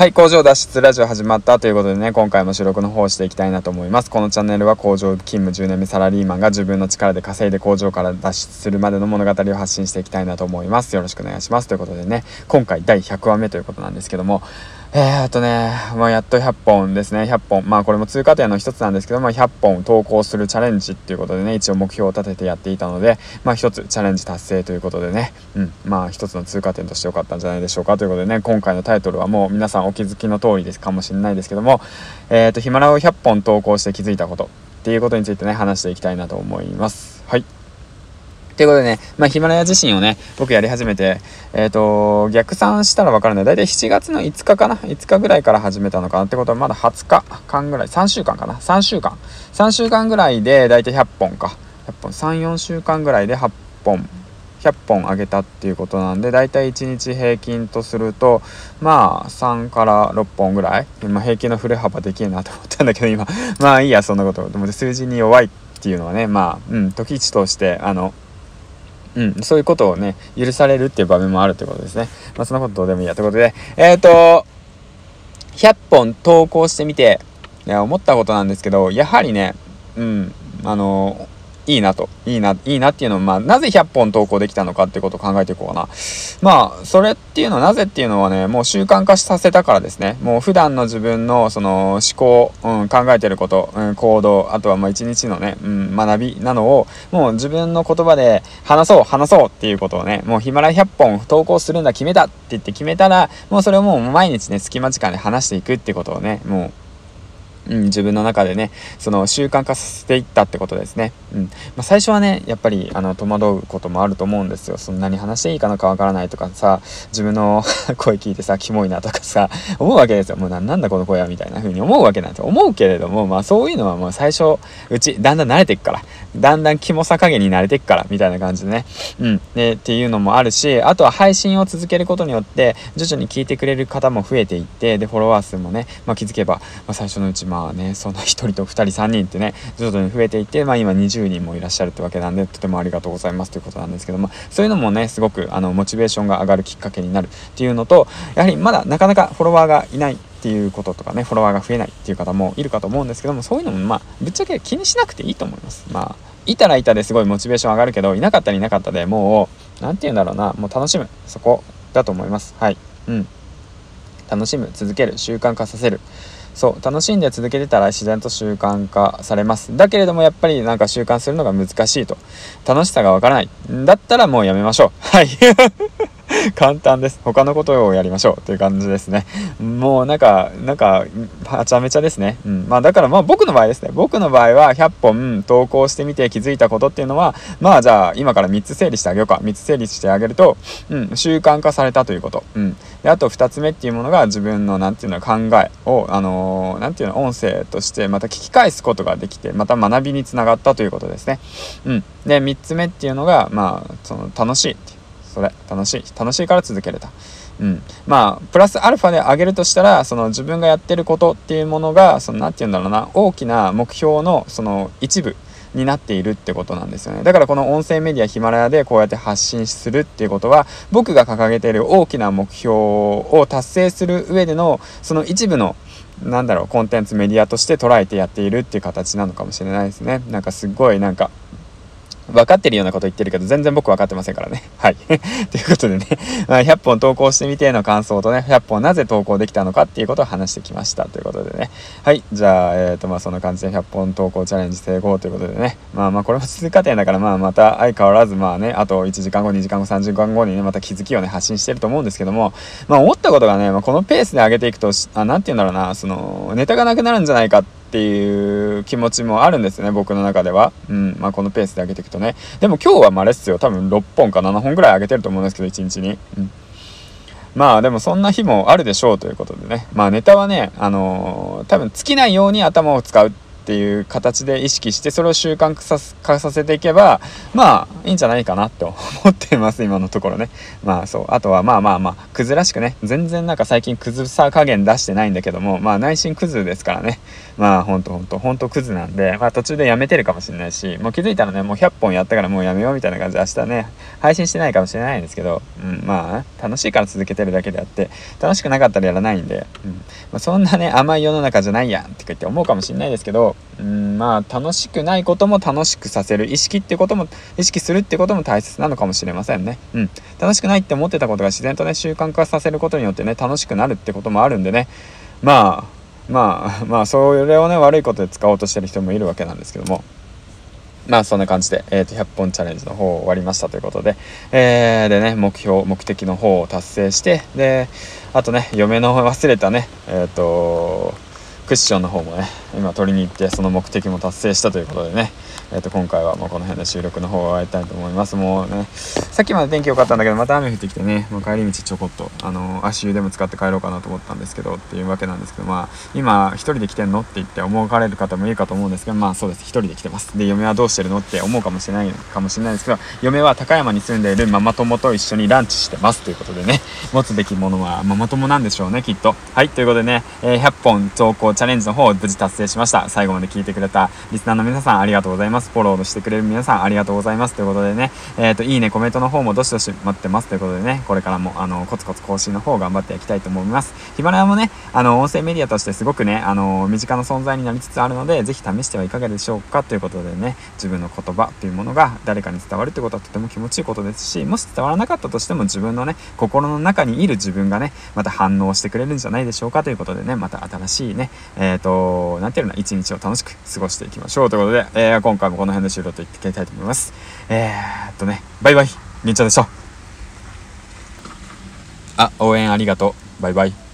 はい、工場脱出ラジオ始まったということでね、今回も収録の方をしていきたいなと思います。このチャンネルは工場勤務10年目サラリーマンが自分の力で稼いで工場から脱出するまでの物語を発信していきたいなと思います。よろしくお願いします。ということでね、今回第100話目ということなんですけども、えー、っとね、まあ、やっと100本ですね、100本。まあこれも通過点の一つなんですけど、まあ100本投稿するチャレンジっていうことでね、一応目標を立ててやっていたので、まあ一つチャレンジ達成ということでね、うん、まあ一つの通過点としてよかったんじゃないでしょうかということでね、今回のタイトルはもう皆さんお気づきの通りですかもしれないですけども、えー、っと、ヒマラを100本投稿して気づいたことっていうことについてね、話していきたいなと思います。はい。ということでね、まあ、ヒマラヤ自身をね、僕やり始めて、えっ、ー、と、逆算したらわかるんだよ。だいたい7月の5日かな ?5 日ぐらいから始めたのかなってことは、まだ20日間ぐらい、3週間かな ?3 週間。3週間ぐらいで、だいたい100本か。100本。3、4週間ぐらいで8本。100本上げたっていうことなんで、だいたい1日平均とすると、まあ、3から6本ぐらい。今、平均の振れ幅できるなと思ったんだけど、今、まあいいや、そんなこと。でも数字に弱いっていうのはね、まあ、うん、時一として、あの、うん、そういうことをね、許されるっていう場面もあるってことですね。まあ、そんなことどうでもいいやってことで、えっ、ー、と、100本投稿してみて、いや、思ったことなんですけど、やはりね、うん、あの、いいなと、いいな、いいなっていうのは、まあ、なぜ100本投稿できたのかってことを考えていこうかな。まあ、それっていうのは、なぜっていうのはね、もう習慣化させたからですね。もう普段の自分の、その、思考、うん、考えてること、うん、行動、あとはまあ一日のね、うん、学びなのを、もう自分の言葉で話そう、話そうっていうことをね、もうヒマラヤ100本投稿するんだ、決めたって言って決めたら、もうそれをもう毎日ね、隙間時間で話していくってことをね、もう、うん、自分の中でね、その習慣化させていったってことですね。うん。まあ、最初はね、やっぱり、あの、戸惑うこともあると思うんですよ。そんなに話していいかなかわからないとかさ、自分の 声聞いてさ、キモいなとかさ、思うわけですよ。もうな、なんだこの声はみたいな風に思うわけなんですよ。思うけれども、まあそういうのはもう最初、うち、だんだん慣れていくから。だんだんキモさ加減に慣れていくから、みたいな感じでね。うん。で、っていうのもあるし、あとは配信を続けることによって、徐々に聞いてくれる方も増えていって、で、フォロワー数もね、まあ気づけば、まあ最初のうち、まああね、その1人と2人3人ってね徐々に増えていって、まあ、今20人もいらっしゃるってわけなんでとてもありがとうございますということなんですけどもそういうのもねすごくあのモチベーションが上がるきっかけになるっていうのとやはりまだなかなかフォロワーがいないっていうこととかねフォロワーが増えないっていう方もいるかと思うんですけどもそういうのもまあぶっちゃけ気にしなくていいと思います。まあいたらいたですごいモチベーション上がるけどいなかったらいなかったでもう何て言うんだろうなもう楽しむ。そこだと思います。はい。うん。楽しむ。続ける。習慣化させる。そう楽しんで続けてたら自然と習慣化されます。だけれどもやっぱりなんか習慣するのが難しいと。楽しさがわからない。だったらもうやめましょう。はい。簡単です。他のことをやりましょうという感じですね。もうなんか、なんか、はちゃめちゃですね。うん。まあだからまあ僕の場合ですね。僕の場合は100本投稿してみて気づいたことっていうのは、まあじゃあ今から3つ整理してあげようか。3つ整理してあげると、うん、習慣化されたということ。うん。で、あと2つ目っていうものが自分の、なんていうの、考えを、あのー、なんていうの、音声としてまた聞き返すことができて、また学びにつながったということですね。うん。で、3つ目っていうのが、まあ、その、楽しいっていう。それ楽しい楽しいから続けれた。うん。まあプラスアルファで上げるとしたらその自分がやってることっていうものがその何て言うんだろうな大きな目標のその一部になっているってことなんですよね。だからこの音声メディアヒマラヤでこうやって発信するっていうことは僕が掲げている大きな目標を達成する上でのその一部のなんだろうコンテンツメディアとして捉えてやっているっていう形なのかもしれないですね。なんかすごいなんか分かってるようなこと言ってるけど、全然僕分かってませんからね。はい。ということでね、まあ、100本投稿してみての感想とね、100本なぜ投稿できたのかっていうことを話してきましたということでね。はい。じゃあ、えっ、ー、と、まあ、そんな感じで100本投稿チャレンジ成功ということでね。まあまあ、これも通過点だから、まあ、また相変わらず、まあね、あと1時間後、2時間後、3時間後にね、また気づきをね、発信してると思うんですけども、まあ、思ったことがね、まあ、このペースで上げていくと、あ、なんて言うんだろうな、その、ネタがなくなるんじゃないかって、っていう気持ちもあるんですね僕の中では。うんまあこのペースで上げていくとね。でも今日はまあれっすよ。多分6本か7本ぐらい上げてると思うんですけど1日に。うん。まあでもそんな日もあるでしょうということでね。まあネタはねあのー、多分尽きないように頭を使うっていう形で意識してそれを習慣化させていけばまあいいんじゃないかなと思っています今のところね。まあそう。あとはまあまあまあクズらしくね。全然なんか最近クズさ加減出してないんだけどもまあ内心クズですからね。まあほんとほんと。ほんとクズなんでまあ途中でやめてるかもしれないしもう気づいたらねもう100本やったからもうやめようみたいな感じで明日ね配信してないかもしれないんですけど、うん、まあ楽しいから続けてるだけであって楽しくなかったらやらないんで、うん。まあ、そんなね甘い世の中じゃないやんって言って思うかもしれないですけど、うん、まあ楽しくないことも楽しくさせる意識ってことも意識するってことも大切なのかもしれませんね、うん、楽しくないって思ってたことが自然とね習慣化させることによってね楽しくなるってこともあるんでね。まあまあまあそれをね悪いことで使おうとしてる人もいるわけなんですけども。まあそんな感じで、えー、と100本チャレンジの方終わりましたということで、えー、でね目標目的の方を達成してであとね嫁の忘れたねえっ、ー、とクッションの方もね今取りに行ってその目的も達成したということでねえー、と今回はもうこの辺で収録の方を終わりたいと思います。もうねさっきまで天気良かったんだけどまた雨降ってきてね、もう帰り道ちょこっとあの足湯でも使って帰ろうかなと思ったんですけどっていうわけなんですけどまあ今一人で来てんのって言って思われる方もいるかと思うんですけどまあそうです一人で来てます。で嫁はどうしてるのって思うかもしれないかもしれないですけど嫁は高山に住んでいるママ友と一緒にランチしてますということでね持つべきものはママ友なんでしょうねきっと。はいということでね、えー、100本投稿チャレンジの方を無事達成しました。最後まで聞いてくれたリスナーの皆さんありがとうございます。フォローしてくれる皆さんありがとうございます。ということでね、えっ、ー、と、いいね、コメントの方もどしどし待ってます。ということでね、これからも、あの、コツコツ更新の方頑張っていきたいと思います。ヒマラヤもね、あの、音声メディアとしてすごくね、あの、身近な存在になりつつあるので、ぜひ試してはいかがでしょうか。ということでね、自分の言葉というものが誰かに伝わるということはとても気持ちいいことですし、もし伝わらなかったとしても自分のね、心の中にいる自分がね、また反応してくれるんじゃないでしょうか。ということでね、また新しいね、えっ、ー、と、なんていうの、一日を楽しく過ごしていきましょうということで、えー、今回もこの辺で終了と言っていきたいと思います。えー、っとね、バイバイ。銀ちゃんでした。あ、応援ありがとう。バイバイ。